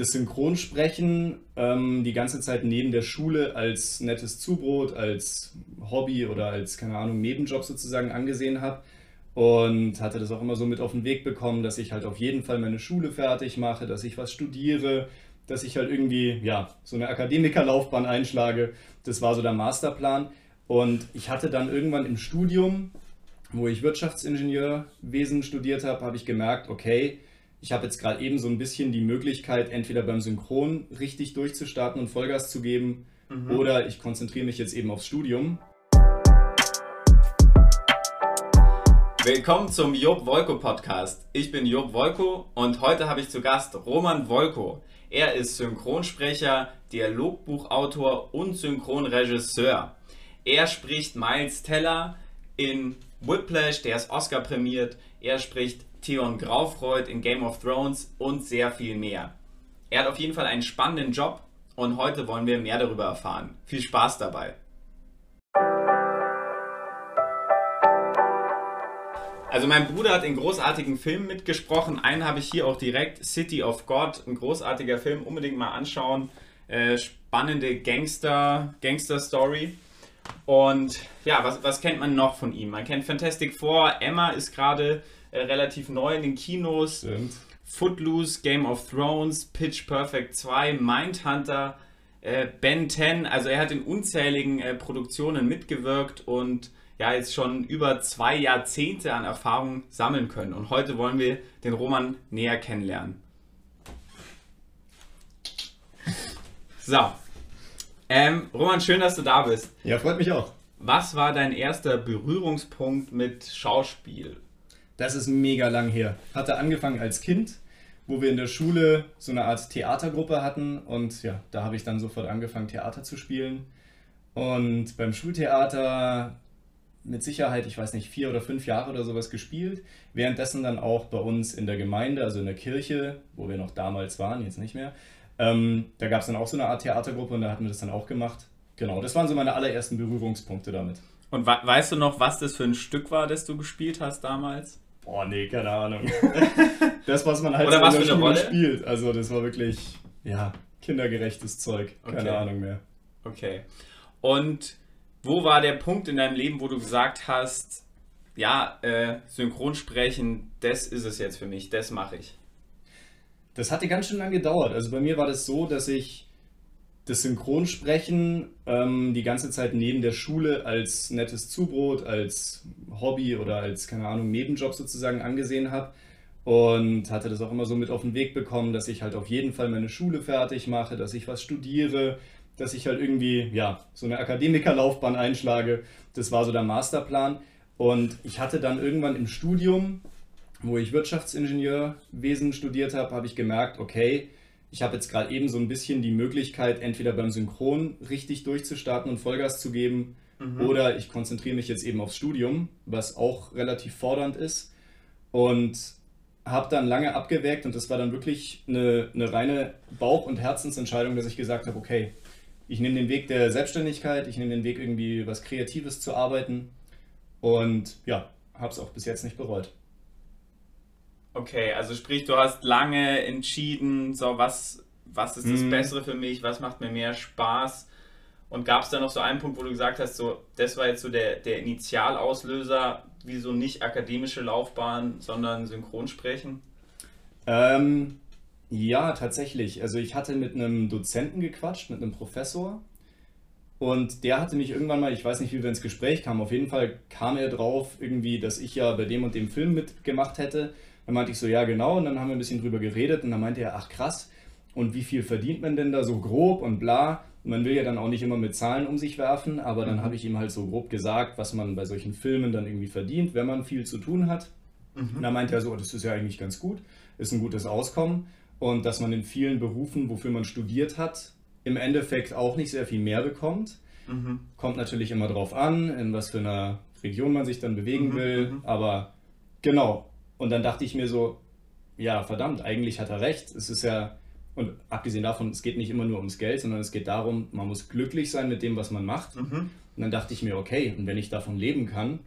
das Synchronsprechen ähm, die ganze Zeit neben der Schule als nettes Zubrot, als Hobby oder als, keine Ahnung, Nebenjob sozusagen angesehen habe. Und hatte das auch immer so mit auf den Weg bekommen, dass ich halt auf jeden Fall meine Schule fertig mache, dass ich was studiere, dass ich halt irgendwie, ja, so eine Akademikerlaufbahn einschlage. Das war so der Masterplan. Und ich hatte dann irgendwann im Studium, wo ich Wirtschaftsingenieurwesen studiert habe, habe ich gemerkt, okay, ich habe jetzt gerade eben so ein bisschen die Möglichkeit, entweder beim Synchron richtig durchzustarten und Vollgas zu geben, mhm. oder ich konzentriere mich jetzt eben aufs Studium. Willkommen zum Job Wolko Podcast. Ich bin Job Wolko und heute habe ich zu Gast Roman Wolko. Er ist Synchronsprecher, Dialogbuchautor und Synchronregisseur. Er spricht Miles Teller in Whiplash, der ist Oscar prämiert. Er spricht Theon Graufreud in Game of Thrones und sehr viel mehr. Er hat auf jeden Fall einen spannenden Job und heute wollen wir mehr darüber erfahren. Viel Spaß dabei! Also mein Bruder hat in großartigen Filmen mitgesprochen. Einen habe ich hier auch direkt, City of God, ein großartiger Film, unbedingt mal anschauen. Äh, spannende Gangster, Gangster-Story. Und ja, was, was kennt man noch von ihm? Man kennt Fantastic Four, Emma ist gerade äh, relativ neu in den Kinos. Stimmt. Footloose, Game of Thrones, Pitch Perfect 2, Mindhunter, äh, Ben 10. Also er hat in unzähligen äh, Produktionen mitgewirkt und ja jetzt schon über zwei Jahrzehnte an Erfahrung sammeln können. Und heute wollen wir den Roman näher kennenlernen. So. Ähm, Roman, schön, dass du da bist. Ja, freut mich auch. Was war dein erster Berührungspunkt mit Schauspiel? Das ist mega lang her. Hatte angefangen als Kind, wo wir in der Schule so eine Art Theatergruppe hatten und ja, da habe ich dann sofort angefangen, Theater zu spielen. Und beim Schultheater mit Sicherheit, ich weiß nicht, vier oder fünf Jahre oder sowas gespielt. Währenddessen dann auch bei uns in der Gemeinde, also in der Kirche, wo wir noch damals waren, jetzt nicht mehr. Ähm, da gab es dann auch so eine Art Theatergruppe und da hatten wir das dann auch gemacht. Genau, das waren so meine allerersten Berührungspunkte damit. Und weißt du noch, was das für ein Stück war, das du gespielt hast damals? Boah, nee, keine Ahnung. das, was man halt Oder so was in der Schule spielt. Also das war wirklich, ja, kindergerechtes Zeug. Keine okay. Ahnung mehr. Okay. Und wo war der Punkt in deinem Leben, wo du gesagt hast, ja, äh, Synchronsprechen, das ist es jetzt für mich, das mache ich? Das hatte ganz schön lange gedauert. Also bei mir war das so, dass ich das Synchronsprechen ähm, die ganze Zeit neben der Schule als nettes Zubrot, als Hobby oder als, keine Ahnung, Nebenjob sozusagen angesehen habe. Und hatte das auch immer so mit auf den Weg bekommen, dass ich halt auf jeden Fall meine Schule fertig mache, dass ich was studiere, dass ich halt irgendwie, ja, so eine Akademikerlaufbahn einschlage. Das war so der Masterplan. Und ich hatte dann irgendwann im Studium, wo ich Wirtschaftsingenieurwesen studiert habe, habe ich gemerkt, okay, ich habe jetzt gerade eben so ein bisschen die Möglichkeit, entweder beim Synchron richtig durchzustarten und Vollgas zu geben, mhm. oder ich konzentriere mich jetzt eben aufs Studium, was auch relativ fordernd ist. Und habe dann lange abgewägt und das war dann wirklich eine, eine reine Bauch- und Herzensentscheidung, dass ich gesagt habe, okay, ich nehme den Weg der Selbstständigkeit, ich nehme den Weg irgendwie was Kreatives zu arbeiten und ja, habe es auch bis jetzt nicht bereut. Okay, also sprich, du hast lange entschieden, so was, was ist das mhm. Bessere für mich, was macht mir mehr Spaß. Und gab es da noch so einen Punkt, wo du gesagt hast, so, das war jetzt so der, der Initialauslöser, wieso nicht akademische Laufbahn, sondern Synchronsprechen? Ähm, ja, tatsächlich. Also ich hatte mit einem Dozenten gequatscht, mit einem Professor. Und der hatte mich irgendwann mal, ich weiß nicht, wie wir ins Gespräch kamen, auf jeden Fall kam er drauf, irgendwie, dass ich ja bei dem und dem Film mitgemacht hätte. Dann meinte ich so, ja genau, und dann haben wir ein bisschen drüber geredet und dann meinte er, ach krass, und wie viel verdient man denn da so grob und bla. Und man will ja dann auch nicht immer mit Zahlen um sich werfen, aber dann mhm. habe ich ihm halt so grob gesagt, was man bei solchen Filmen dann irgendwie verdient, wenn man viel zu tun hat. Mhm. Und dann meinte er so, das ist ja eigentlich ganz gut, ist ein gutes Auskommen und dass man in vielen Berufen, wofür man studiert hat, im Endeffekt auch nicht sehr viel mehr bekommt. Mhm. Kommt natürlich immer drauf an, in was für einer Region man sich dann bewegen mhm. will, mhm. aber genau, und dann dachte ich mir so, ja, verdammt, eigentlich hat er recht. Es ist ja, und abgesehen davon, es geht nicht immer nur ums Geld, sondern es geht darum, man muss glücklich sein mit dem, was man macht. Mhm. Und dann dachte ich mir, okay, und wenn ich davon leben kann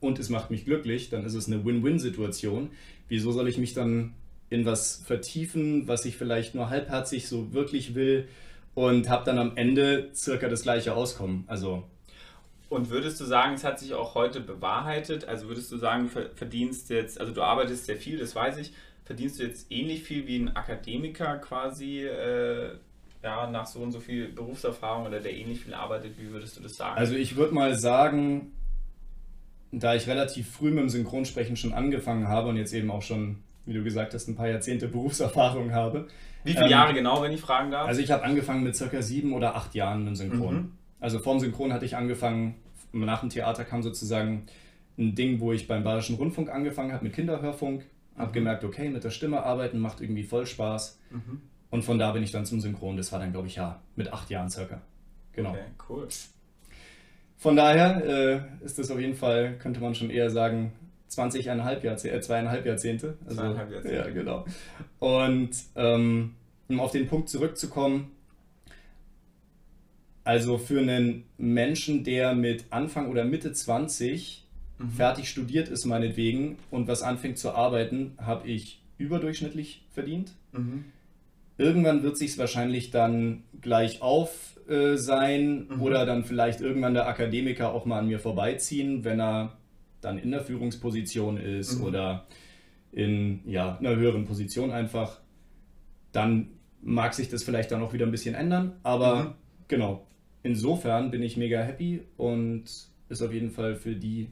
und es macht mich glücklich, dann ist es eine Win-Win-Situation. Wieso soll ich mich dann in was vertiefen, was ich vielleicht nur halbherzig so wirklich will und habe dann am Ende circa das gleiche Auskommen. Also und würdest du sagen, es hat sich auch heute bewahrheitet? Also würdest du sagen, du verdienst jetzt, also du arbeitest sehr viel, das weiß ich, verdienst du jetzt ähnlich viel wie ein Akademiker quasi, äh, ja, nach so und so viel Berufserfahrung oder der ähnlich viel arbeitet, wie würdest du das sagen? Also ich würde mal sagen, da ich relativ früh mit dem Synchronsprechen schon angefangen habe und jetzt eben auch schon, wie du gesagt hast, ein paar Jahrzehnte Berufserfahrung habe. Wie viele ähm, Jahre genau, wenn ich fragen darf? Also ich habe angefangen mit circa sieben oder acht Jahren mit dem Synchron. Mhm. Also vorm Synchron hatte ich angefangen, nach dem Theater kam sozusagen ein Ding, wo ich beim Bayerischen Rundfunk angefangen habe mit Kinderhörfunk. Mhm. Habe gemerkt, okay, mit der Stimme arbeiten macht irgendwie voll Spaß. Mhm. Und von da bin ich dann zum Synchron. Das war dann, glaube ich, ja, mit acht Jahren circa. Genau. Okay, cool. Von daher äh, ist das auf jeden Fall, könnte man schon eher sagen, 20,5 Jahrzehnte, äh, zweieinhalb Jahrzehnte. Also, zweieinhalb Jahrzehnte. Ja, genau. Und ähm, um auf den Punkt zurückzukommen, also für einen Menschen, der mit Anfang oder Mitte 20 mhm. fertig studiert ist, meinetwegen, und was anfängt zu arbeiten, habe ich überdurchschnittlich verdient. Mhm. Irgendwann wird sich wahrscheinlich dann gleich auf äh, sein mhm. oder dann vielleicht irgendwann der Akademiker auch mal an mir vorbeiziehen, wenn er dann in der Führungsposition ist mhm. oder in ja, einer höheren Position einfach. Dann mag sich das vielleicht dann auch wieder ein bisschen ändern, aber mhm. genau, insofern bin ich mega happy und ist auf jeden Fall für die,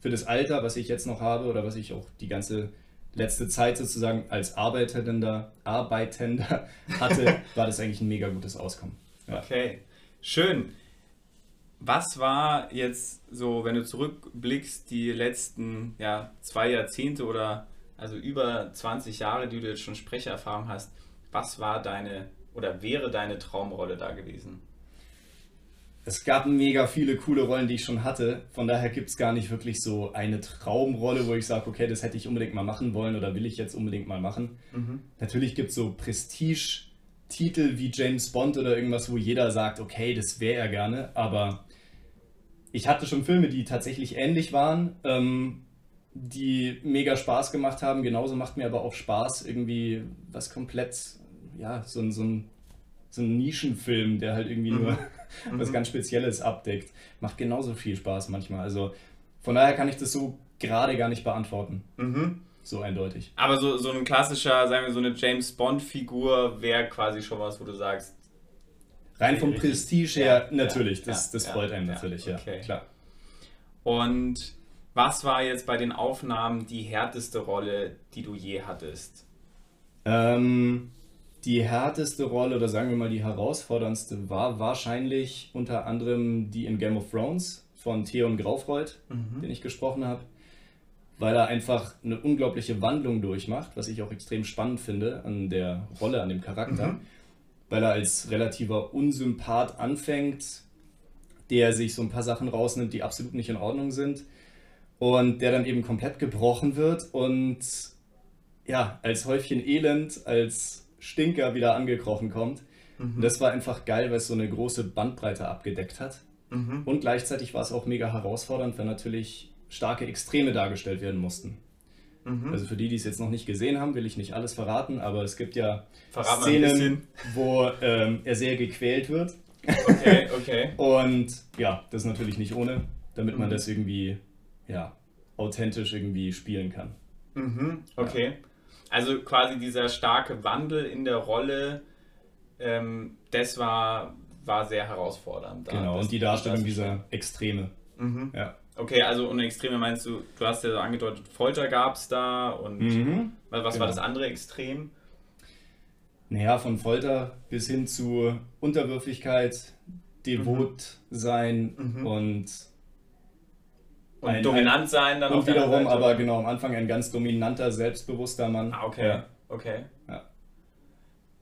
für das Alter, was ich jetzt noch habe oder was ich auch die ganze letzte Zeit sozusagen als Arbeitender, Arbeitender hatte, war das eigentlich ein mega gutes Auskommen. Ja. Okay, schön. Was war jetzt so, wenn du zurückblickst, die letzten ja, zwei Jahrzehnte oder also über 20 Jahre, die du jetzt schon Sprechererfahrung hast, was war deine oder wäre deine Traumrolle da gewesen? Es gab mega viele coole Rollen, die ich schon hatte. Von daher gibt es gar nicht wirklich so eine Traumrolle, wo ich sage, okay, das hätte ich unbedingt mal machen wollen oder will ich jetzt unbedingt mal machen. Mhm. Natürlich gibt es so Prestige-Titel wie James Bond oder irgendwas, wo jeder sagt, okay, das wäre er gerne. Aber ich hatte schon Filme, die tatsächlich ähnlich waren, ähm, die mega Spaß gemacht haben. Genauso macht mir aber auch Spaß, irgendwie was komplett, ja, so, so ein so ein Nischenfilm, der halt irgendwie mhm. nur was mhm. ganz Spezielles abdeckt. Macht genauso viel Spaß manchmal. Also von daher kann ich das so gerade gar nicht beantworten. Mhm. So eindeutig. Aber so, so ein klassischer, sagen wir so eine James Bond-Figur wäre quasi schon was, wo du sagst. Rein vom Prestige her, ja, natürlich. Ja, das, das ja, freut einen natürlich, okay. ja, klar. Und was war jetzt bei den Aufnahmen die härteste Rolle, die du je hattest? Ähm, die härteste Rolle oder sagen wir mal die herausforderndste war wahrscheinlich unter anderem die in Game of Thrones von Theon Graufreud, mhm. den ich gesprochen habe, weil er einfach eine unglaubliche Wandlung durchmacht, was ich auch extrem spannend finde an der Rolle, an dem Charakter, mhm. weil er als relativer Unsympath anfängt, der sich so ein paar Sachen rausnimmt, die absolut nicht in Ordnung sind und der dann eben komplett gebrochen wird und ja, als Häufchen Elend, als Stinker wieder angekrochen kommt. Mhm. das war einfach geil, weil es so eine große Bandbreite abgedeckt hat. Mhm. Und gleichzeitig war es auch mega herausfordernd, weil natürlich starke Extreme dargestellt werden mussten. Mhm. Also für die, die es jetzt noch nicht gesehen haben, will ich nicht alles verraten, aber es gibt ja Verrat Szenen, wo ähm, er sehr gequält wird. Okay, okay. Und ja, das ist natürlich nicht ohne, damit man mhm. das irgendwie ja, authentisch irgendwie spielen kann. Mhm, okay. Ja. Also quasi dieser starke Wandel in der Rolle, ähm, das war, war sehr herausfordernd. Genau, und die Darstellung dieser Extreme. Mhm. Ja. Okay, also und Extreme meinst du, du hast ja so angedeutet, Folter gab es da und mhm. was genau. war das andere Extrem? Naja, von Folter bis hin zu Unterwürfigkeit, devot mhm. sein mhm. und und ein, dominant ein, sein dann Und wiederum, aber genau, am Anfang ein ganz dominanter, selbstbewusster Mann. Ah, okay. Ja. Okay. Ja.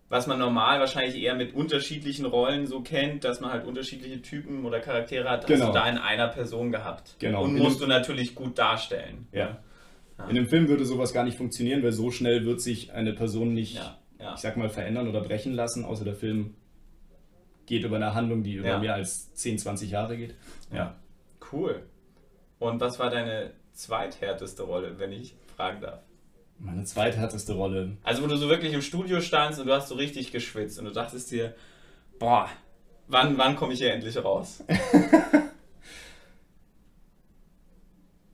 Was man normal wahrscheinlich eher mit unterschiedlichen Rollen so kennt, dass man halt unterschiedliche Typen oder Charaktere hat, genau. hast du da in einer Person gehabt. Genau. Und musst du natürlich gut darstellen. Ja. ja. In dem Film würde sowas gar nicht funktionieren, weil so schnell wird sich eine Person nicht, ich sag mal, verändern oder brechen lassen, außer der Film geht über eine Handlung, die über mehr als 10, 20 Jahre geht. Ja. Cool. Und was war deine zweithärteste Rolle, wenn ich fragen darf? Meine zweithärteste Rolle. Also wo du so wirklich im Studio standst und du hast so richtig geschwitzt und du dachtest dir, boah, wann, wann komme ich hier endlich raus?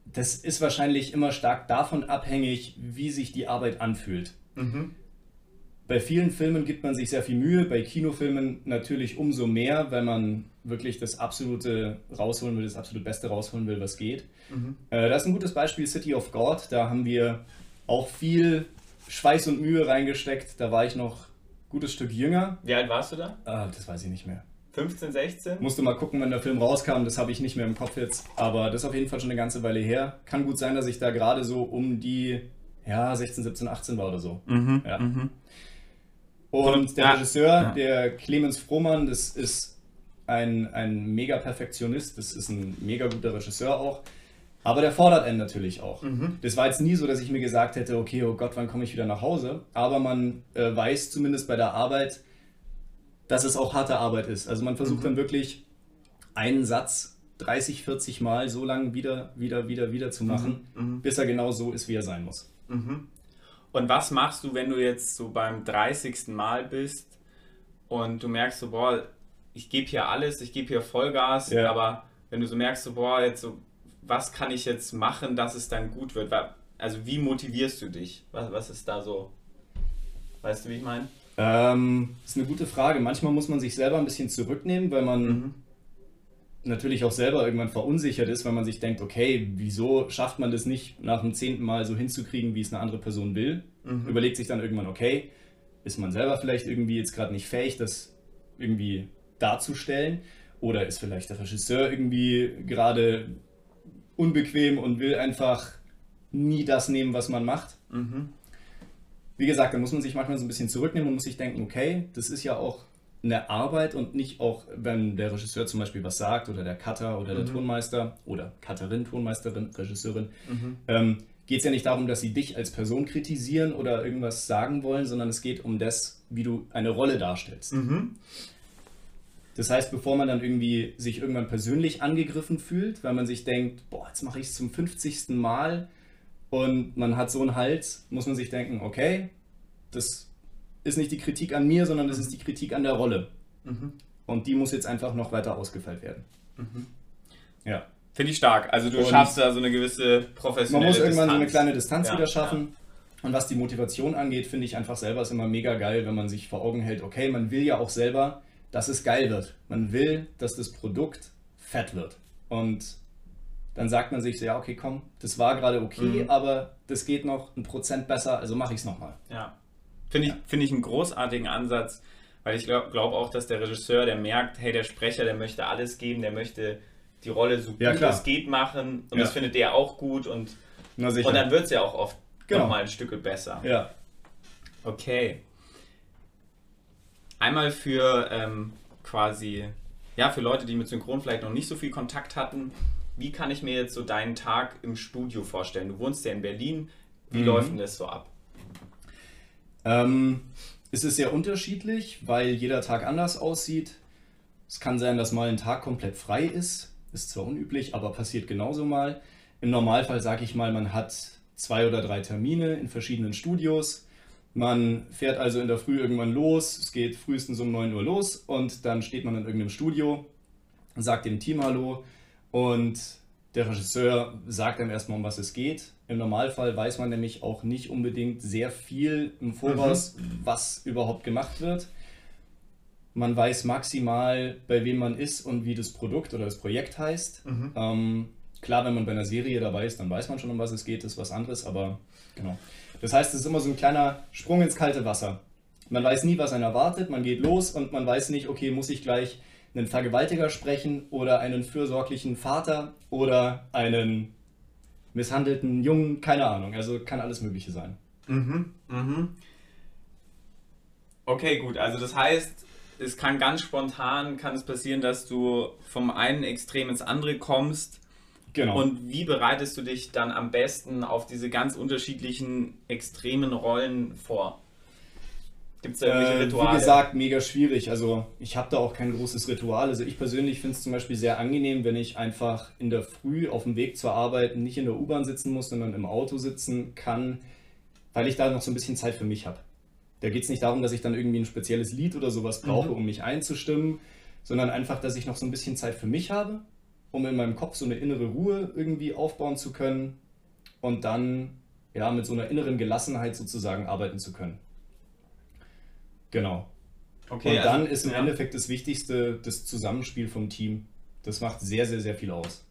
das ist wahrscheinlich immer stark davon abhängig, wie sich die Arbeit anfühlt. Mhm. Bei vielen Filmen gibt man sich sehr viel Mühe, bei Kinofilmen natürlich umso mehr, weil man wirklich das absolute rausholen will, das absolut Beste rausholen will, was geht. Mhm. Äh, das ist ein gutes Beispiel City of God. Da haben wir auch viel Schweiß und Mühe reingesteckt. Da war ich noch ein gutes Stück jünger. Wie alt warst du da? Ah, das weiß ich nicht mehr. 15, 16? Musste mal gucken, wann der Film rauskam, das habe ich nicht mehr im Kopf jetzt. Aber das ist auf jeden Fall schon eine ganze Weile her. Kann gut sein, dass ich da gerade so um die ja, 16, 17, 18 war oder so. Mhm, ja. mhm. Und der ja. Regisseur, ja. der Clemens Frohmann, das ist ein, ein mega Perfektionist, das ist ein mega guter Regisseur auch. Aber der fordert einen natürlich auch. Mhm. Das war jetzt nie so, dass ich mir gesagt hätte, okay, oh Gott, wann komme ich wieder nach Hause? Aber man äh, weiß zumindest bei der Arbeit, dass es auch harte Arbeit ist. Also man versucht mhm. dann wirklich einen Satz 30, 40 Mal so lange wieder, wieder, wieder, wieder zu machen, mhm. mhm. bis er genau so ist, wie er sein muss. Und was machst du, wenn du jetzt so beim 30. Mal bist und du merkst so, boah, ich gebe hier alles, ich gebe hier Vollgas, ja. aber wenn du so merkst, so, boah, jetzt so, was kann ich jetzt machen, dass es dann gut wird? Also wie motivierst du dich? Was, was ist da so? Weißt du, wie ich meine? Ähm, ist eine gute Frage. Manchmal muss man sich selber ein bisschen zurücknehmen, weil man mhm. Natürlich auch selber irgendwann verunsichert ist, weil man sich denkt, okay, wieso schafft man das nicht nach dem zehnten Mal so hinzukriegen, wie es eine andere Person will? Mhm. Überlegt sich dann irgendwann, okay, ist man selber vielleicht irgendwie jetzt gerade nicht fähig, das irgendwie darzustellen? Oder ist vielleicht der Regisseur irgendwie gerade unbequem und will einfach nie das nehmen, was man macht? Mhm wie gesagt, da muss man sich manchmal so ein bisschen zurücknehmen und muss sich denken, okay, das ist ja auch eine Arbeit und nicht auch, wenn der Regisseur zum Beispiel was sagt oder der Cutter oder der mhm. Tonmeister oder Cutterin, Tonmeisterin, Regisseurin, mhm. ähm, geht es ja nicht darum, dass sie dich als Person kritisieren oder irgendwas sagen wollen, sondern es geht um das, wie du eine Rolle darstellst. Mhm. Das heißt, bevor man dann irgendwie sich irgendwann persönlich angegriffen fühlt, weil man sich denkt, boah, jetzt mache ich es zum 50. Mal, und man hat so einen Hals, muss man sich denken, okay, das ist nicht die Kritik an mir, sondern das ist die Kritik an der Rolle. Mhm. Und die muss jetzt einfach noch weiter ausgefeilt werden. Mhm. Ja. Finde ich stark. Also du und schaffst da so eine gewisse professionelle Man muss irgendwann Distanz. so eine kleine Distanz ja, wieder schaffen. Ja. Und was die Motivation angeht, finde ich einfach selber ist immer mega geil, wenn man sich vor Augen hält, okay, man will ja auch selber, dass es geil wird. Man will, dass das Produkt fett wird. Und dann sagt man sich so, ja, okay, komm, das war gerade okay, mhm. aber das geht noch ein Prozent besser, also mache ich es nochmal. Ja. Finde ich, ja. Find ich einen großartigen Ansatz, weil ich glaube glaub auch, dass der Regisseur, der merkt, hey, der Sprecher, der möchte alles geben, der möchte die Rolle so ja, gut es geht machen und ja. das findet der auch gut und, und dann wird es ja auch oft genau. nochmal ein Stück besser. Ja. Okay. Einmal für ähm, quasi, ja, für Leute, die mit Synchron vielleicht noch nicht so viel Kontakt hatten, wie kann ich mir jetzt so deinen Tag im Studio vorstellen? Du wohnst ja in Berlin. Wie mhm. läuft denn das so ab? Ähm, es ist sehr unterschiedlich, weil jeder Tag anders aussieht. Es kann sein, dass mal ein Tag komplett frei ist. Ist zwar unüblich, aber passiert genauso mal. Im Normalfall sage ich mal, man hat zwei oder drei Termine in verschiedenen Studios. Man fährt also in der Früh irgendwann los. Es geht frühestens um 9 Uhr los und dann steht man in irgendeinem Studio sagt dem Team Hallo und der Regisseur sagt dann erstmal, um was es geht. Im Normalfall weiß man nämlich auch nicht unbedingt sehr viel im Voraus, mhm. was überhaupt gemacht wird. Man weiß maximal, bei wem man ist und wie das Produkt oder das Projekt heißt. Mhm. Ähm, klar, wenn man bei einer Serie dabei ist, dann weiß man schon, um was es geht, ist was anderes, aber genau. Das heißt, es ist immer so ein kleiner Sprung ins kalte Wasser. Man weiß nie, was einen erwartet, man geht los und man weiß nicht, okay, muss ich gleich einen Vergewaltiger sprechen oder einen fürsorglichen Vater oder einen misshandelten Jungen, keine Ahnung. Also kann alles Mögliche sein. Mhm, mhm. Okay, gut. Also das heißt, es kann ganz spontan kann es passieren, dass du vom einen Extrem ins andere kommst. Genau. Und wie bereitest du dich dann am besten auf diese ganz unterschiedlichen extremen Rollen vor? Gibt es da irgendwelche äh, Rituale? Wie gesagt, mega schwierig. Also ich habe da auch kein großes Ritual. Also ich persönlich finde es zum Beispiel sehr angenehm, wenn ich einfach in der Früh auf dem Weg zur Arbeit nicht in der U-Bahn sitzen muss, sondern im Auto sitzen kann. weil ich da noch so ein bisschen Zeit für mich habe. Da geht es nicht darum, dass ich dann irgendwie ein spezielles Lied oder sowas brauche, mhm. um mich einzustimmen, sondern einfach, dass ich noch so ein bisschen Zeit für mich habe, um in meinem Kopf so eine innere Ruhe irgendwie aufbauen zu können und dann ja mit so einer inneren Gelassenheit sozusagen arbeiten zu können. Genau. Okay, und dann also, ist im ja. Endeffekt das Wichtigste das Zusammenspiel vom Team. Das macht sehr, sehr, sehr viel aus.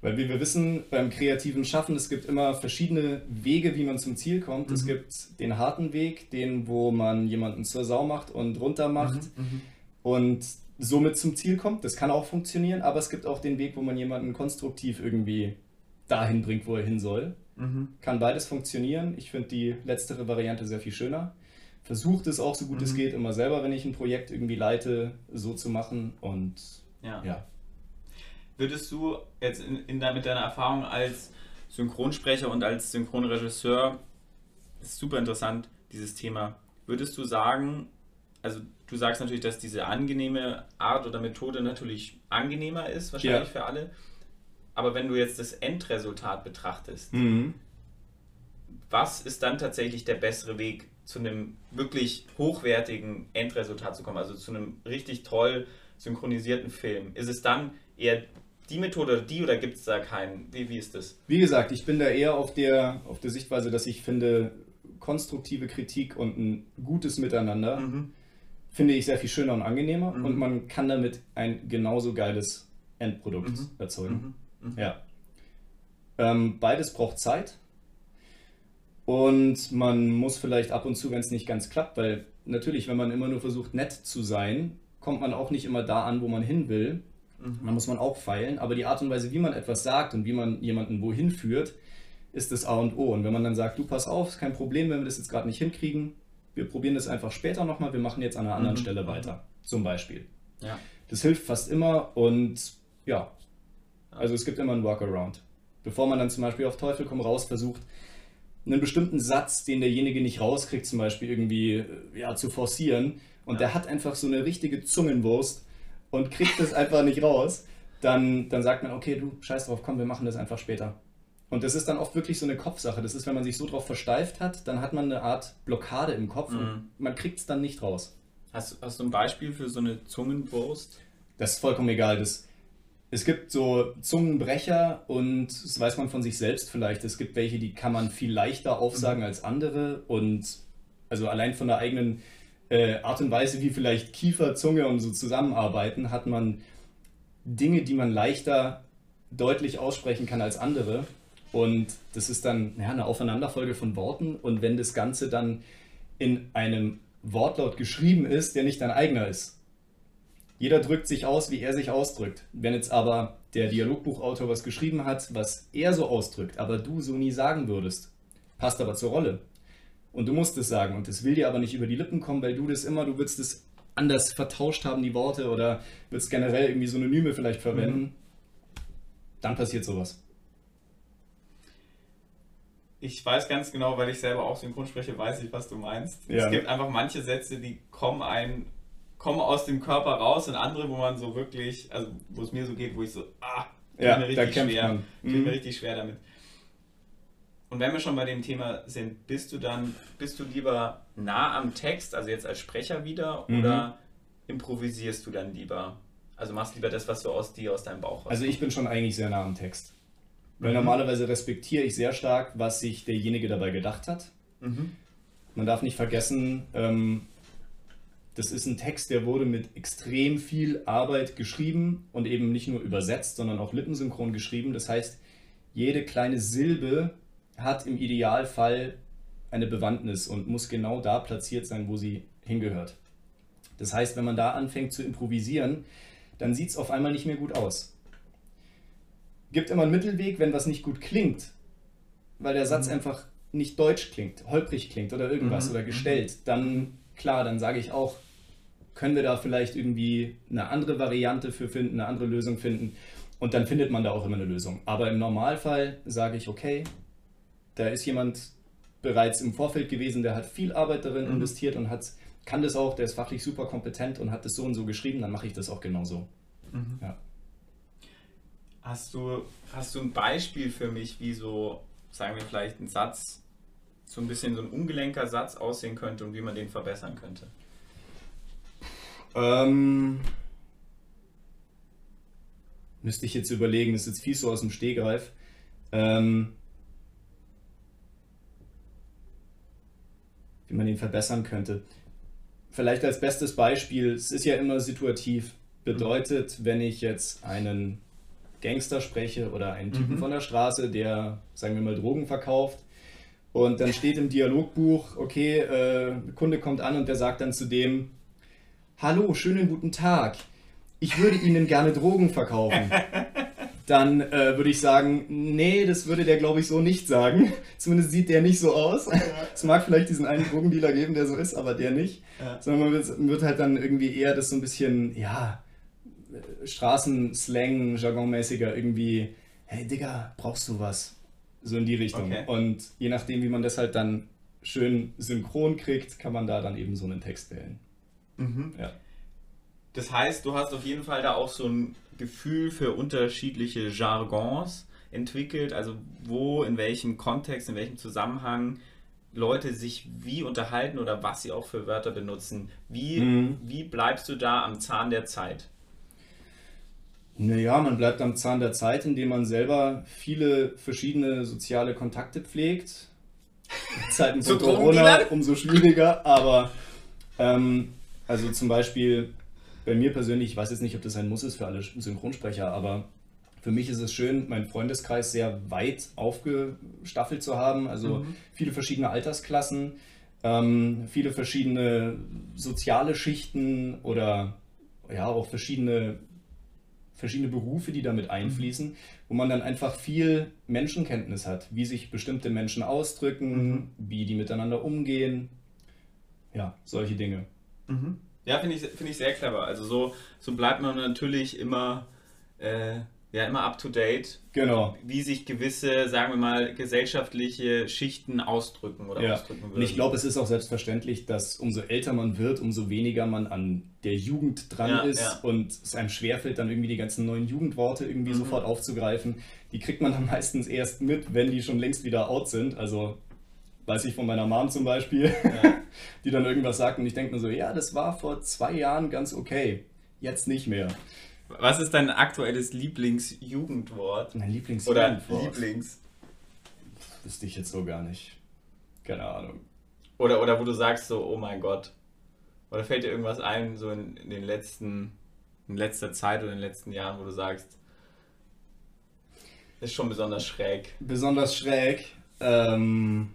Weil wie wir wissen, beim kreativen Schaffen, es gibt immer verschiedene Wege, wie man zum Ziel kommt. Mhm. Es gibt den harten Weg, den, wo man jemanden zur Sau macht und runter macht mhm. mhm. und somit zum Ziel kommt. Das kann auch funktionieren, aber es gibt auch den Weg, wo man jemanden konstruktiv irgendwie dahin bringt, wo er hin soll. Mhm. Kann beides funktionieren. Ich finde die letztere Variante sehr viel schöner. Versucht es auch so gut es mhm. geht, immer selber, wenn ich ein Projekt irgendwie leite, so zu machen und ja. ja. Würdest du jetzt in, in, mit deiner Erfahrung als Synchronsprecher und als Synchronregisseur, ist super interessant, dieses Thema, würdest du sagen, also du sagst natürlich, dass diese angenehme Art oder Methode natürlich angenehmer ist, wahrscheinlich ja. für alle. Aber wenn du jetzt das Endresultat betrachtest, mhm. was ist dann tatsächlich der bessere Weg, zu einem wirklich hochwertigen Endresultat zu kommen, also zu einem richtig toll synchronisierten Film? Ist es dann eher die Methode oder die oder gibt es da keinen? Wie, wie ist das? Wie gesagt, ich bin da eher auf der, auf der Sichtweise, dass ich finde, konstruktive Kritik und ein gutes Miteinander mhm. finde ich sehr viel schöner und angenehmer mhm. und man kann damit ein genauso geiles Endprodukt mhm. erzeugen. Mhm. Mhm. Ja. Ähm, beides braucht Zeit und man muss vielleicht ab und zu, wenn es nicht ganz klappt, weil natürlich, wenn man immer nur versucht, nett zu sein, kommt man auch nicht immer da an, wo man hin will. Mhm. Da muss man auch feilen, aber die Art und Weise, wie man etwas sagt und wie man jemanden wohin führt, ist das A und O. Und wenn man dann sagt, du pass auf, ist kein Problem, wenn wir das jetzt gerade nicht hinkriegen, wir probieren das einfach später nochmal, wir machen jetzt an einer anderen mhm. Stelle weiter, zum Beispiel. Ja. Das hilft fast immer und ja, also es gibt immer einen Workaround. Bevor man dann zum Beispiel auf Teufel komm raus versucht, einen bestimmten Satz, den derjenige nicht rauskriegt, zum Beispiel irgendwie äh, ja, zu forcieren und ja. der hat einfach so eine richtige Zungenwurst, und kriegt es einfach nicht raus, dann, dann sagt man, okay, du, scheiß drauf, komm, wir machen das einfach später. Und das ist dann oft wirklich so eine Kopfsache. Das ist, wenn man sich so drauf versteift hat, dann hat man eine Art Blockade im Kopf mhm. und man kriegt es dann nicht raus. Hast, hast du ein Beispiel für so eine Zungenwurst? Das ist vollkommen egal. Das, es gibt so Zungenbrecher und das weiß man von sich selbst vielleicht. Es gibt welche, die kann man viel leichter aufsagen mhm. als andere und also allein von der eigenen äh, Art und Weise, wie vielleicht Kiefer, Zunge und so zusammenarbeiten, hat man Dinge, die man leichter deutlich aussprechen kann als andere. Und das ist dann ja, eine Aufeinanderfolge von Worten. Und wenn das Ganze dann in einem Wortlaut geschrieben ist, der nicht dein eigener ist. Jeder drückt sich aus, wie er sich ausdrückt. Wenn jetzt aber der Dialogbuchautor was geschrieben hat, was er so ausdrückt, aber du so nie sagen würdest, passt aber zur Rolle, und du musst es sagen. Und es will dir aber nicht über die Lippen kommen, weil du das immer, du willst es anders vertauscht haben, die Worte, oder willst generell irgendwie Synonyme vielleicht verwenden. Mhm. Dann passiert sowas. Ich weiß ganz genau, weil ich selber auch synchron spreche, weiß ich, was du meinst. Ja. Es gibt einfach manche Sätze, die kommen ein, kommen aus dem Körper raus und andere, wo man so wirklich, also wo es mir so geht, wo ich so, ah, ja, mir richtig schwer, man. Mhm. mir richtig schwer damit. Und wenn wir schon bei dem Thema sind, bist du dann, bist du lieber nah am Text, also jetzt als Sprecher wieder, mhm. oder improvisierst du dann lieber? Also machst lieber das, was du aus dir, aus deinem Bauch hast? Also ich bin schon eigentlich sehr nah am Text. Weil mhm. normalerweise respektiere ich sehr stark, was sich derjenige dabei gedacht hat. Mhm. Man darf nicht vergessen, ähm, das ist ein Text, der wurde mit extrem viel Arbeit geschrieben und eben nicht nur übersetzt, sondern auch lippensynchron geschrieben. Das heißt, jede kleine Silbe hat im Idealfall eine Bewandtnis und muss genau da platziert sein, wo sie hingehört. Das heißt, wenn man da anfängt zu improvisieren, dann sieht es auf einmal nicht mehr gut aus. Gibt immer einen Mittelweg, wenn was nicht gut klingt, weil der Satz mhm. einfach nicht deutsch klingt, holprig klingt oder irgendwas mhm. oder gestellt, dann klar, dann sage ich auch, können wir da vielleicht irgendwie eine andere Variante für finden, eine andere Lösung finden und dann findet man da auch immer eine Lösung. Aber im Normalfall sage ich, okay, da ist jemand bereits im Vorfeld gewesen, der hat viel Arbeit darin mhm. investiert und hat, kann das auch, der ist fachlich super kompetent und hat das so und so geschrieben, dann mache ich das auch genauso. Mhm. Ja. Hast du, hast du ein Beispiel für mich, wie so, sagen wir vielleicht ein Satz so ein bisschen so ein ungelenker Satz aussehen könnte und wie man den verbessern könnte? Ähm, müsste ich jetzt überlegen, das ist jetzt viel so aus dem Stehgreif. Ähm, wie man ihn verbessern könnte. Vielleicht als bestes Beispiel, es ist ja immer situativ. Bedeutet, wenn ich jetzt einen Gangster spreche oder einen Typen Mhm. von der Straße, der, sagen wir mal, Drogen verkauft, und dann steht im Dialogbuch, okay, äh, Kunde kommt an und der sagt dann zu dem, Hallo, schönen guten Tag. Ich würde Ihnen gerne Drogen verkaufen. Dann äh, würde ich sagen, nee, das würde der, glaube ich, so nicht sagen. Zumindest sieht der nicht so aus. Es mag vielleicht diesen einen Drogendealer geben, der so ist, aber der nicht. Ja. Sondern man wird, wird halt dann irgendwie eher das so ein bisschen, ja, äh, Straßenslang, Jargonmäßiger irgendwie, hey Digga, brauchst du was? So in die Richtung. Okay. Und je nachdem, wie man das halt dann schön synchron kriegt, kann man da dann eben so einen Text wählen. Ja. Das heißt, du hast auf jeden Fall da auch so ein Gefühl für unterschiedliche Jargons entwickelt, also wo, in welchem Kontext, in welchem Zusammenhang Leute sich wie unterhalten oder was sie auch für Wörter benutzen. Wie, Mhm. wie bleibst du da am Zahn der Zeit? Naja, man bleibt am Zahn der Zeit, indem man selber viele verschiedene soziale Kontakte pflegt. Zeiten von Corona umso schwieriger, aber ähm, also zum Beispiel bei mir persönlich, ich weiß jetzt nicht, ob das ein Muss ist für alle Synchronsprecher, aber für mich ist es schön, meinen Freundeskreis sehr weit aufgestaffelt zu haben. Also viele verschiedene Altersklassen, ähm, viele verschiedene soziale Schichten oder ja auch verschiedene verschiedene Berufe, die damit einfließen, wo man dann einfach viel Menschenkenntnis hat, wie sich bestimmte Menschen ausdrücken, wie die miteinander umgehen. Ja, solche Dinge. Ja, finde ich, finde ich sehr clever. Also so, so bleibt man natürlich immer, äh, ja, immer up to date, Genau. wie sich gewisse, sagen wir mal, gesellschaftliche Schichten ausdrücken oder Ja. ausdrücken würden. Und ich glaube, es ist auch selbstverständlich, dass umso älter man wird, umso weniger man an der Jugend dran Ja, ist ja. und es einem schwerfällt, dann irgendwie die ganzen neuen Jugendworte irgendwie Mhm. sofort aufzugreifen. Die kriegt man dann meistens erst mit, wenn die schon längst wieder out sind. Also weiß ich von meiner Mom zum Beispiel, die dann irgendwas sagt und ich denke mir so, ja, das war vor zwei Jahren ganz okay, jetzt nicht mehr. Was ist dein aktuelles Lieblingsjugendwort? Mein Oder Lieblingsjugendwort Lieblings? wüsste ich jetzt so gar nicht. Keine Ahnung. Oder, oder wo du sagst so, oh mein Gott. Oder fällt dir irgendwas ein, so in, in den letzten, in letzter Zeit oder in den letzten Jahren, wo du sagst, ist schon besonders schräg. Besonders schräg. Ähm,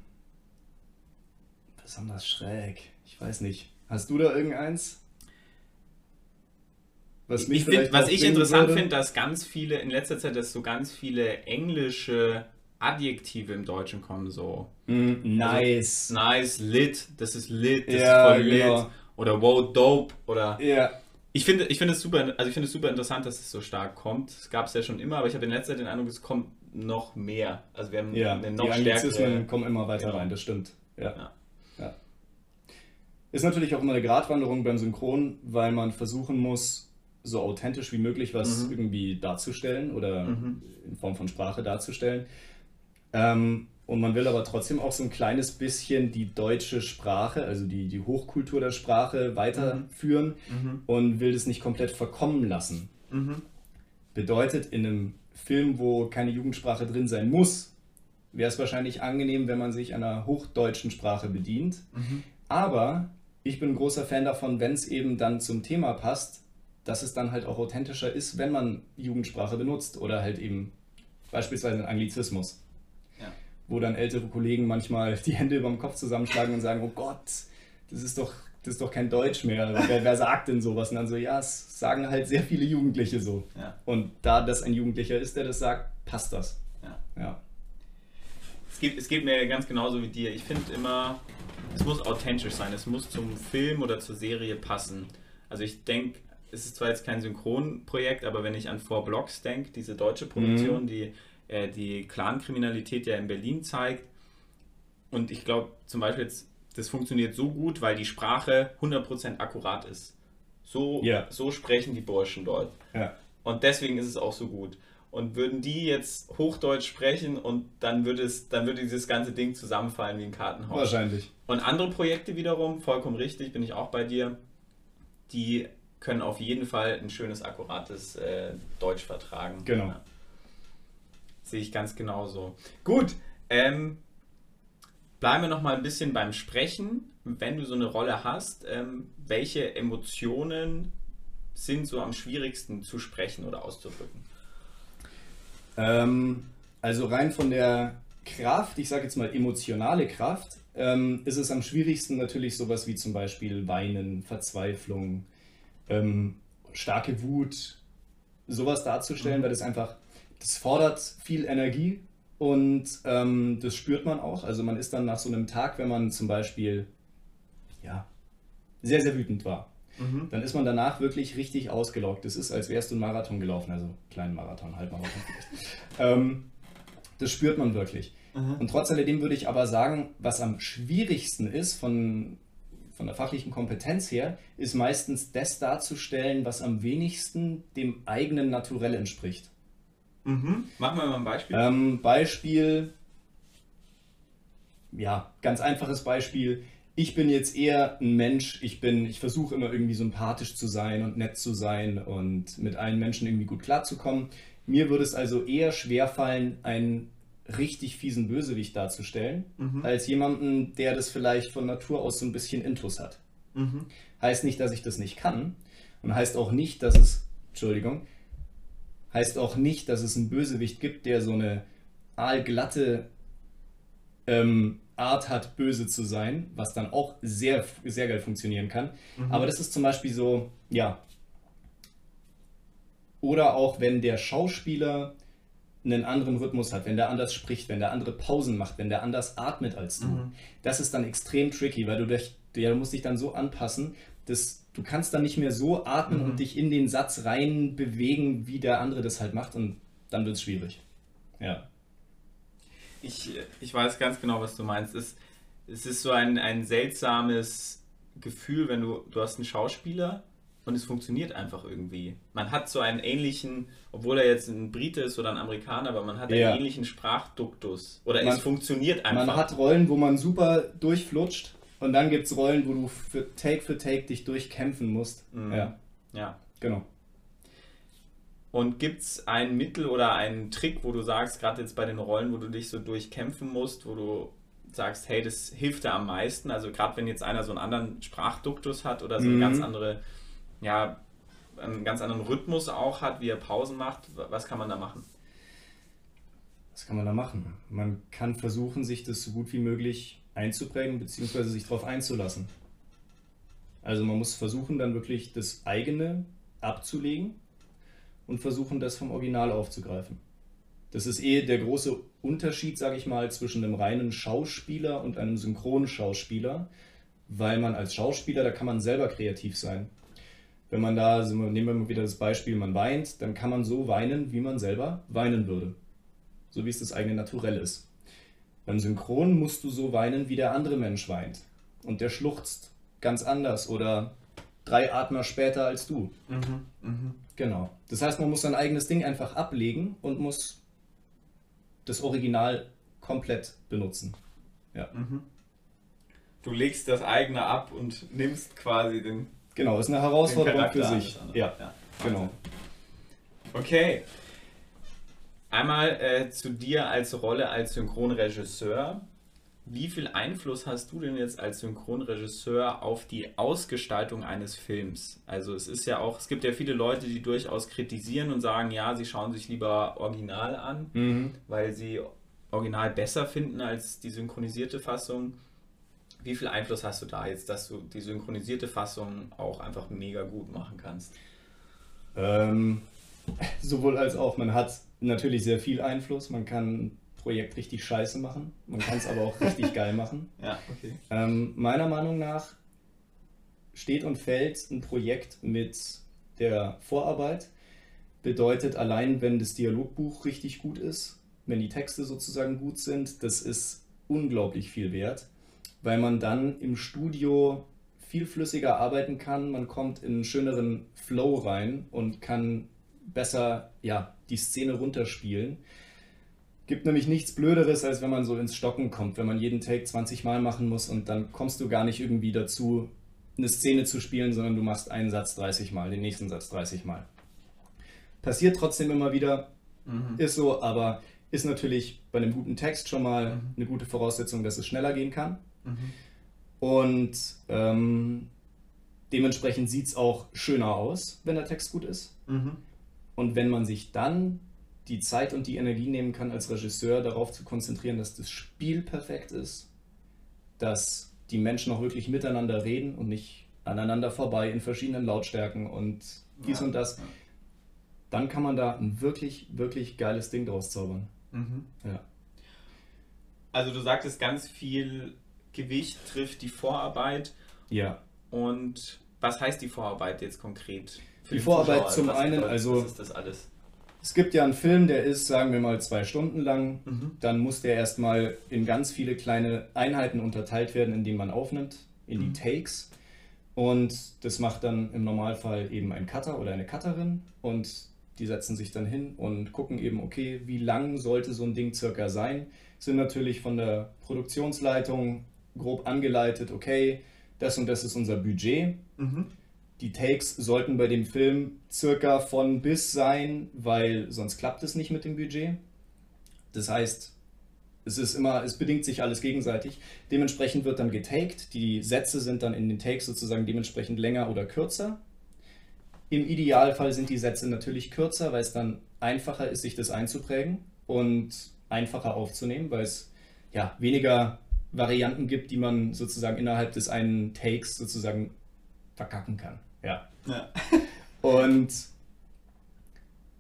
besonders schräg. Ich weiß nicht. Hast du da irgendeins? Was Ich find, was ich interessant finde, dass ganz viele, in letzter Zeit, dass so ganz viele englische Adjektive im Deutschen kommen, so Mm, nice. nice, lit, das ist lit, das Ja, ist voll lit. genau. Oder wow, dope. Oder Ja, ich finde, ich finde es super, also ich finde es super interessant, dass es so stark kommt. Es gab es ja schon immer, aber ich habe in letzter Zeit den Eindruck, es kommt noch mehr. Also wir haben ja. eine die noch Anglizismen stärkere. kommen immer weiter Genau. rein, das stimmt. Ja. ja. Ist natürlich auch immer eine Gratwanderung beim Synchron, weil man versuchen muss, so authentisch wie möglich was Mhm. irgendwie darzustellen oder Mhm. in Form von Sprache darzustellen. Ähm, und man will aber trotzdem auch so ein kleines bisschen die deutsche Sprache, also die, die Hochkultur der Sprache weiterführen Mhm. und will das nicht komplett verkommen lassen. Mhm. Bedeutet, in einem Film, wo keine Jugendsprache drin sein muss, wäre es wahrscheinlich angenehm, wenn man sich einer hochdeutschen Sprache bedient. Mhm. Aber ich bin ein großer Fan davon, wenn es eben dann zum Thema passt, dass es dann halt auch authentischer ist, wenn man Jugendsprache benutzt oder halt eben beispielsweise einen Anglizismus. Ja. Wo dann ältere Kollegen manchmal die Hände über dem Kopf zusammenschlagen und sagen, oh Gott, das ist doch, das ist doch kein Deutsch mehr. Wer, wer sagt denn sowas? Und dann so, ja, es sagen halt sehr viele Jugendliche so. Ja. Und da das ein Jugendlicher ist, der das sagt, passt das. Ja. Ja. Es geht, es geht mir ganz genauso wie dir. Ich finde immer, es muss authentisch sein. Es muss zum Film oder zur Serie passen. Also ich denke, es ist zwar jetzt kein Synchronprojekt, aber wenn ich an Four Blocks denke, diese deutsche Produktion, die äh, die Clankriminalität ja in Berlin zeigt. Und ich glaube zum Beispiel jetzt, das funktioniert so gut, weil die Sprache 100% akkurat ist. So, Ja. so sprechen die Burschen dort. Ja. Und deswegen ist es auch so gut. Und würden die jetzt Hochdeutsch sprechen und dann würde es, dann würde dieses ganze Ding zusammenfallen wie ein Kartenhaus. Wahrscheinlich. Und andere Projekte wiederum, vollkommen richtig, bin ich auch bei dir, die können auf jeden Fall ein schönes, akkurates äh, Deutsch vertragen. Genau. Ja. Sehe ich ganz genauso. Gut, ähm, bleiben wir noch mal ein bisschen beim Sprechen. Wenn du so eine Rolle hast, ähm, welche Emotionen sind so am schwierigsten zu sprechen oder auszudrücken? Ähm, also rein von der Kraft, ich sage jetzt mal emotionale Kraft, ähm, ist es am schwierigsten natürlich sowas wie zum Beispiel Weinen, Verzweiflung, ähm, starke Wut, sowas darzustellen, mhm. weil das einfach, das fordert viel Energie und ähm, das spürt man auch. Also man ist dann nach so einem Tag, wenn man zum Beispiel ja, sehr, sehr wütend war, mhm. dann ist man danach wirklich richtig ausgelockt. Das ist, als wärst du einen Marathon gelaufen, also kleinen Marathon, Halbmarathon vielleicht. ähm, das spürt man wirklich. Mhm. Und trotz alledem würde ich aber sagen, was am schwierigsten ist von, von der fachlichen Kompetenz her, ist meistens das darzustellen, was am wenigsten dem eigenen Naturell entspricht. Mhm. Machen wir mal ein Beispiel. Ähm, Beispiel, ja, ganz einfaches Beispiel ich bin jetzt eher ein Mensch, ich bin, ich versuche immer irgendwie sympathisch zu sein und nett zu sein und mit allen Menschen irgendwie gut klarzukommen. Mir würde es also eher schwer fallen, einen richtig fiesen Bösewicht darzustellen, mhm. als jemanden, der das vielleicht von Natur aus so ein bisschen Intus hat. Mhm. Heißt nicht, dass ich das nicht kann und heißt auch nicht, dass es, Entschuldigung, heißt auch nicht, dass es einen Bösewicht gibt, der so eine aalglatte ähm, Art hat, böse zu sein, was dann auch sehr, sehr geil funktionieren kann. Mhm. Aber das ist zum Beispiel so, ja. Oder auch wenn der Schauspieler einen anderen Rhythmus hat, wenn der anders spricht, wenn der andere Pausen macht, wenn der anders atmet als du. Mhm. Das ist dann extrem tricky, weil du, dich, ja, du musst dich dann so anpassen, dass du kannst dann nicht mehr so atmen mhm. und dich in den Satz rein bewegen, wie der andere das halt macht und dann wird es schwierig. Ja ich, ich weiß ganz genau, was du meinst. Es, es ist so ein, ein seltsames Gefühl, wenn du, du hast einen Schauspieler und es funktioniert einfach irgendwie. Man hat so einen ähnlichen, obwohl er jetzt ein Brite ist oder ein Amerikaner, aber man hat ja. einen ähnlichen Sprachduktus. Oder man, es funktioniert einfach. Man hat Rollen, wo man super durchflutscht und dann gibt es Rollen, wo du für Take für Take dich durchkämpfen musst. Mhm. Ja. Ja. Genau. Und gibt es ein Mittel oder einen Trick, wo du sagst, gerade jetzt bei den Rollen, wo du dich so durchkämpfen musst, wo du sagst, hey, das hilft dir am meisten? Also gerade wenn jetzt einer so einen anderen Sprachduktus hat oder so eine mhm. ganz andere, ja, einen ganz anderen Rhythmus auch hat, wie er Pausen macht, was kann man da machen? Was kann man da machen? Man kann versuchen, sich das so gut wie möglich einzuprägen, beziehungsweise sich darauf einzulassen. Also man muss versuchen, dann wirklich das eigene abzulegen und versuchen, das vom Original aufzugreifen. Das ist eh der große Unterschied, sage ich mal, zwischen einem reinen Schauspieler und einem Synchronschauspieler, weil man als Schauspieler, da kann man selber kreativ sein. Wenn man da, nehmen wir mal wieder das Beispiel, man weint, dann kann man so weinen, wie man selber weinen würde. So wie es das eigene Naturell ist. Beim Synchron musst du so weinen, wie der andere Mensch weint. Und der schluchzt ganz anders oder drei Atmer später als du. Mhm, mh. Genau. Das heißt, man muss sein eigenes Ding einfach ablegen und muss das Original komplett benutzen. Ja. Mhm. Du legst das eigene ab und nimmst quasi den. Genau, ist eine Herausforderung für sich. Ja, ja, genau. Okay. Einmal äh, zu dir als Rolle als Synchronregisseur. Wie viel Einfluss hast du denn jetzt als Synchronregisseur auf die Ausgestaltung eines Films? Also es ist ja auch, es gibt ja viele Leute, die durchaus kritisieren und sagen, ja, sie schauen sich lieber Original an, mhm. weil sie Original besser finden als die synchronisierte Fassung. Wie viel Einfluss hast du da jetzt, dass du die synchronisierte Fassung auch einfach mega gut machen kannst? Ähm, sowohl als auch. Man hat natürlich sehr viel Einfluss. Man kann Projekt richtig scheiße machen. Man kann es aber auch richtig geil machen. Ja, okay. Ähm, meiner Meinung nach steht und fällt ein Projekt mit der Vorarbeit. Bedeutet allein, wenn das Dialogbuch richtig gut ist, wenn die Texte sozusagen gut sind, das ist unglaublich viel wert, weil man dann im Studio viel flüssiger arbeiten kann, man kommt in einen schöneren Flow rein und kann besser ja, die Szene runterspielen. Gibt nämlich nichts Blöderes, als wenn man so ins Stocken kommt, wenn man jeden Take 20 Mal machen muss und dann kommst du gar nicht irgendwie dazu, eine Szene zu spielen, sondern du machst einen Satz 30 Mal, den nächsten Satz 30 Mal. Passiert trotzdem immer wieder, mhm. ist so, aber ist natürlich bei einem guten Text schon mal mhm. eine gute Voraussetzung, dass es schneller gehen kann. Mhm. Und ähm, dementsprechend sieht es auch schöner aus, wenn der Text gut ist. Mhm. Und wenn man sich dann die Zeit und die Energie nehmen kann, als Regisseur darauf zu konzentrieren, dass das Spiel perfekt ist, dass die Menschen auch wirklich miteinander reden und nicht aneinander vorbei in verschiedenen Lautstärken und dies ja, und das, dann kann man da ein wirklich, wirklich geiles Ding draus zaubern. Mhm. Ja. Also du sagtest, ganz viel Gewicht trifft die Vorarbeit. Ja. Und was heißt die Vorarbeit jetzt konkret? die Vorarbeit zum was einen, also was ist das alles? Es gibt ja einen Film, der ist, sagen wir mal, zwei Stunden lang. Mhm. Dann muss der erstmal in ganz viele kleine Einheiten unterteilt werden, in denen man aufnimmt, in die mhm. Takes. Und das macht dann im Normalfall eben ein Cutter oder eine Cutterin. Und die setzen sich dann hin und gucken eben, okay, wie lang sollte so ein Ding circa sein. Sind natürlich von der Produktionsleitung grob angeleitet, okay, das und das ist unser Budget. Mhm. Die Takes sollten bei dem Film circa von bis sein, weil sonst klappt es nicht mit dem Budget. Das heißt, es ist immer, es bedingt sich alles gegenseitig. Dementsprechend wird dann getaked. Die Sätze sind dann in den Takes sozusagen dementsprechend länger oder kürzer. Im Idealfall sind die Sätze natürlich kürzer, weil es dann einfacher ist, sich das einzuprägen und einfacher aufzunehmen, weil es ja weniger Varianten gibt, die man sozusagen innerhalb des einen Takes sozusagen verkacken kann. Ja. ja. Und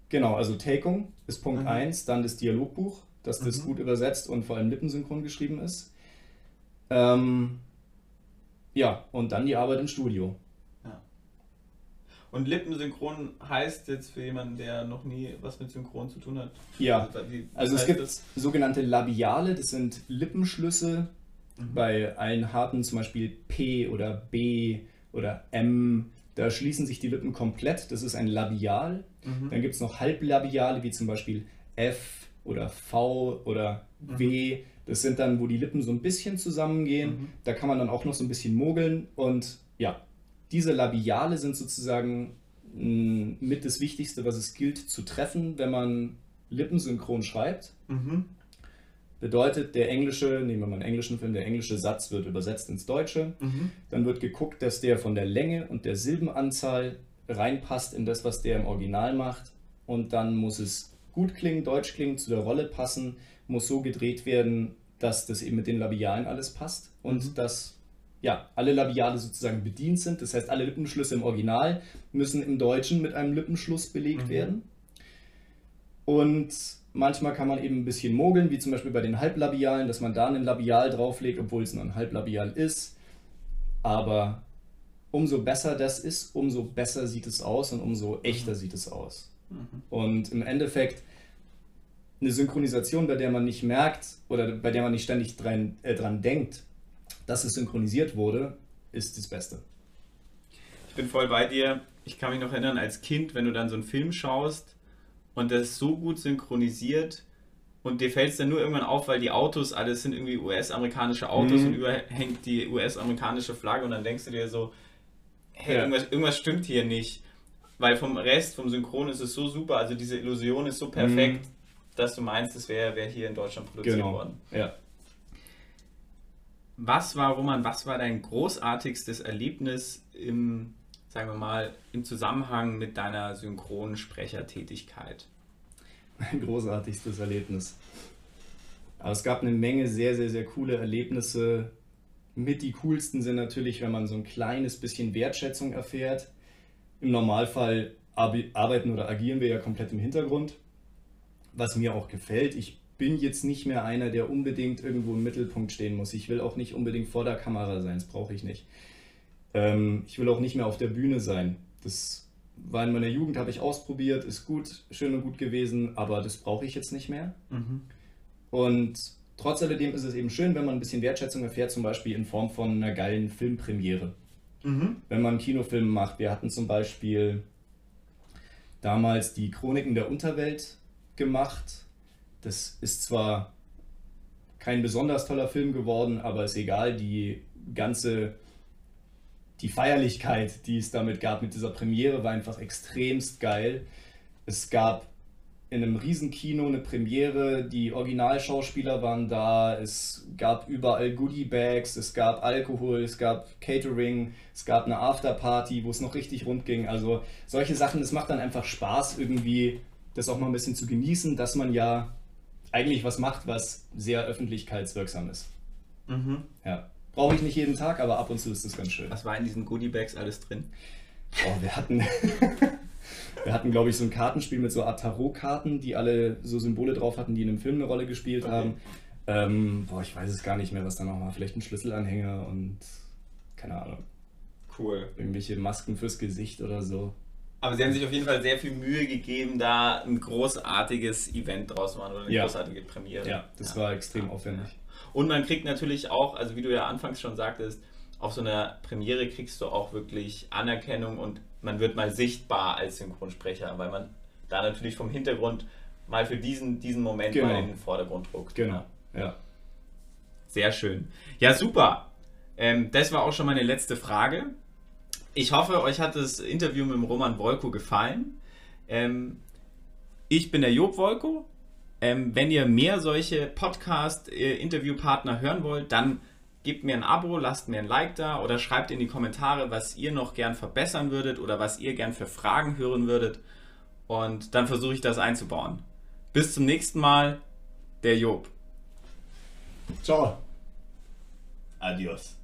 genau, also Takung ist Punkt 1, mhm. dann das Dialogbuch, dass das mhm. gut übersetzt und vor allem lippensynchron geschrieben ist. Ähm, ja, und dann die Arbeit im Studio. Ja. Und lippensynchron heißt jetzt für jemanden, der noch nie was mit Synchron zu tun hat? Ja, also, also es gibt das? sogenannte Labiale, das sind Lippenschlüsse, Mhm. Bei allen harten, zum Beispiel P oder B oder M, da schließen sich die Lippen komplett. Das ist ein Labial. Mhm. Dann gibt es noch Halblabiale, wie zum Beispiel F oder V oder mhm. W. Das sind dann, wo die Lippen so ein bisschen zusammengehen. Mhm. Da kann man dann auch noch so ein bisschen mogeln. Und ja, diese Labiale sind sozusagen mh, mit das Wichtigste, was es gilt zu treffen, wenn man lippensynchron schreibt. Mhm. Bedeutet, der englische, nehmen wir mal einen englischen Film, der englische Satz wird übersetzt ins Deutsche. Mhm. Dann wird geguckt, dass der von der Länge und der Silbenanzahl reinpasst in das, was der im Original macht. Und dann muss es gut klingen, deutsch klingen, zu der Rolle passen, muss so gedreht werden, dass das eben mit den Labialen alles passt und mhm. dass ja, alle Labiale sozusagen bedient sind. Das heißt, alle Lippenschlüsse im Original müssen im Deutschen mit einem Lippenschluss belegt mhm. werden. Und Manchmal kann man eben ein bisschen mogeln, wie zum Beispiel bei den Halblabialen, dass man da ein Labial drauflegt, obwohl es nur ein Halblabial ist. Aber umso besser das ist, umso besser sieht es aus und umso echter mhm. sieht es aus. Mhm. Und im Endeffekt eine Synchronisation, bei der man nicht merkt oder bei der man nicht ständig dran, äh, dran denkt, dass es synchronisiert wurde, ist das Beste. Ich bin voll bei dir. Ich kann mich noch erinnern, als Kind, wenn du dann so einen Film schaust, und das ist so gut synchronisiert und dir fällt es dann nur irgendwann auf, weil die Autos alles sind irgendwie US-amerikanische Autos mhm. und überhängt die US-amerikanische Flagge und dann denkst du dir so, hey, ja. irgendwas, irgendwas stimmt hier nicht. Weil vom Rest, vom Synchron ist es so super, also diese Illusion ist so perfekt, mhm. dass du meinst, es wäre wär hier in Deutschland produziert genau. worden. Ja. Was war, Roman, was war dein großartigstes Erlebnis im sagen wir mal, im Zusammenhang mit deiner Synchronsprechertätigkeit? Mein großartigstes Erlebnis. Aber es gab eine Menge sehr, sehr, sehr coole Erlebnisse. Mit die coolsten sind natürlich, wenn man so ein kleines bisschen Wertschätzung erfährt. Im Normalfall arbeiten oder agieren wir ja komplett im Hintergrund, was mir auch gefällt. Ich bin jetzt nicht mehr einer, der unbedingt irgendwo im Mittelpunkt stehen muss. Ich will auch nicht unbedingt vor der Kamera sein, das brauche ich nicht. Ähm, ich will auch nicht mehr auf der Bühne sein. Das war in meiner Jugend, habe ich ausprobiert, ist gut, schön und gut gewesen, aber das brauche ich jetzt nicht mehr. Mhm. Und trotz alledem ist es eben schön, wenn man ein bisschen Wertschätzung erfährt, zum Beispiel in Form von einer geilen Filmpremiere. Mhm. Wenn man Kinofilme macht. Wir hatten zum Beispiel damals die Chroniken der Unterwelt gemacht. Das ist zwar kein besonders toller Film geworden, aber ist egal, die ganze die Feierlichkeit, die es damit gab mit dieser Premiere, war einfach extremst geil. Es gab in einem Riesenkino eine Premiere, die Originalschauspieler waren da, es gab überall Goodie-Bags, es gab Alkohol, es gab Catering, es gab eine Afterparty, wo es noch richtig rund ging. Also solche Sachen, das macht dann einfach Spaß, irgendwie das auch mal ein bisschen zu genießen, dass man ja eigentlich was macht, was sehr öffentlichkeitswirksam ist. Mhm. Ja. Brauche ich nicht jeden Tag, aber ab und zu ist das ganz schön. Was war in diesen Goodie-Bags alles drin? Oh, wir hatten, wir hatten, glaube ich, so ein Kartenspiel mit so Art Tarot-Karten, die alle so Symbole drauf hatten, die in einem Film eine Rolle gespielt Okay. haben. Ähm, boah, ich weiß es gar nicht mehr, was da noch war. Vielleicht ein Schlüsselanhänger und keine Ahnung, Cool. irgendwelche Masken fürs Gesicht oder so. Aber sie haben sich auf jeden Fall sehr viel Mühe gegeben, da ein großartiges Event draus zu machen oder eine Ja. großartige Premiere. Ja, das war extrem aufwendig. Und man kriegt natürlich auch, also wie du ja anfangs schon sagtest, auf so einer Premiere kriegst du auch wirklich Anerkennung und man wird mal sichtbar als Synchronsprecher, weil man da natürlich vom Hintergrund mal für diesen, diesen Moment Genau. mal in den Vordergrund rückt. Genau, ja. Sehr schön. Ja, super. Ähm, das war auch schon meine letzte Frage. Ich hoffe, euch hat das Interview mit dem Roman Wolko gefallen. Ähm, ich bin der Job Wolko. Ähm, wenn ihr mehr solche Podcast-Interviewpartner hören wollt, dann gebt mir ein Abo, lasst mir ein Like da oder schreibt in die Kommentare, was ihr noch gern verbessern würdet oder was ihr gern für Fragen hören würdet. Und dann versuche ich das einzubauen. Bis zum nächsten Mal, der Job. Ciao. Adios.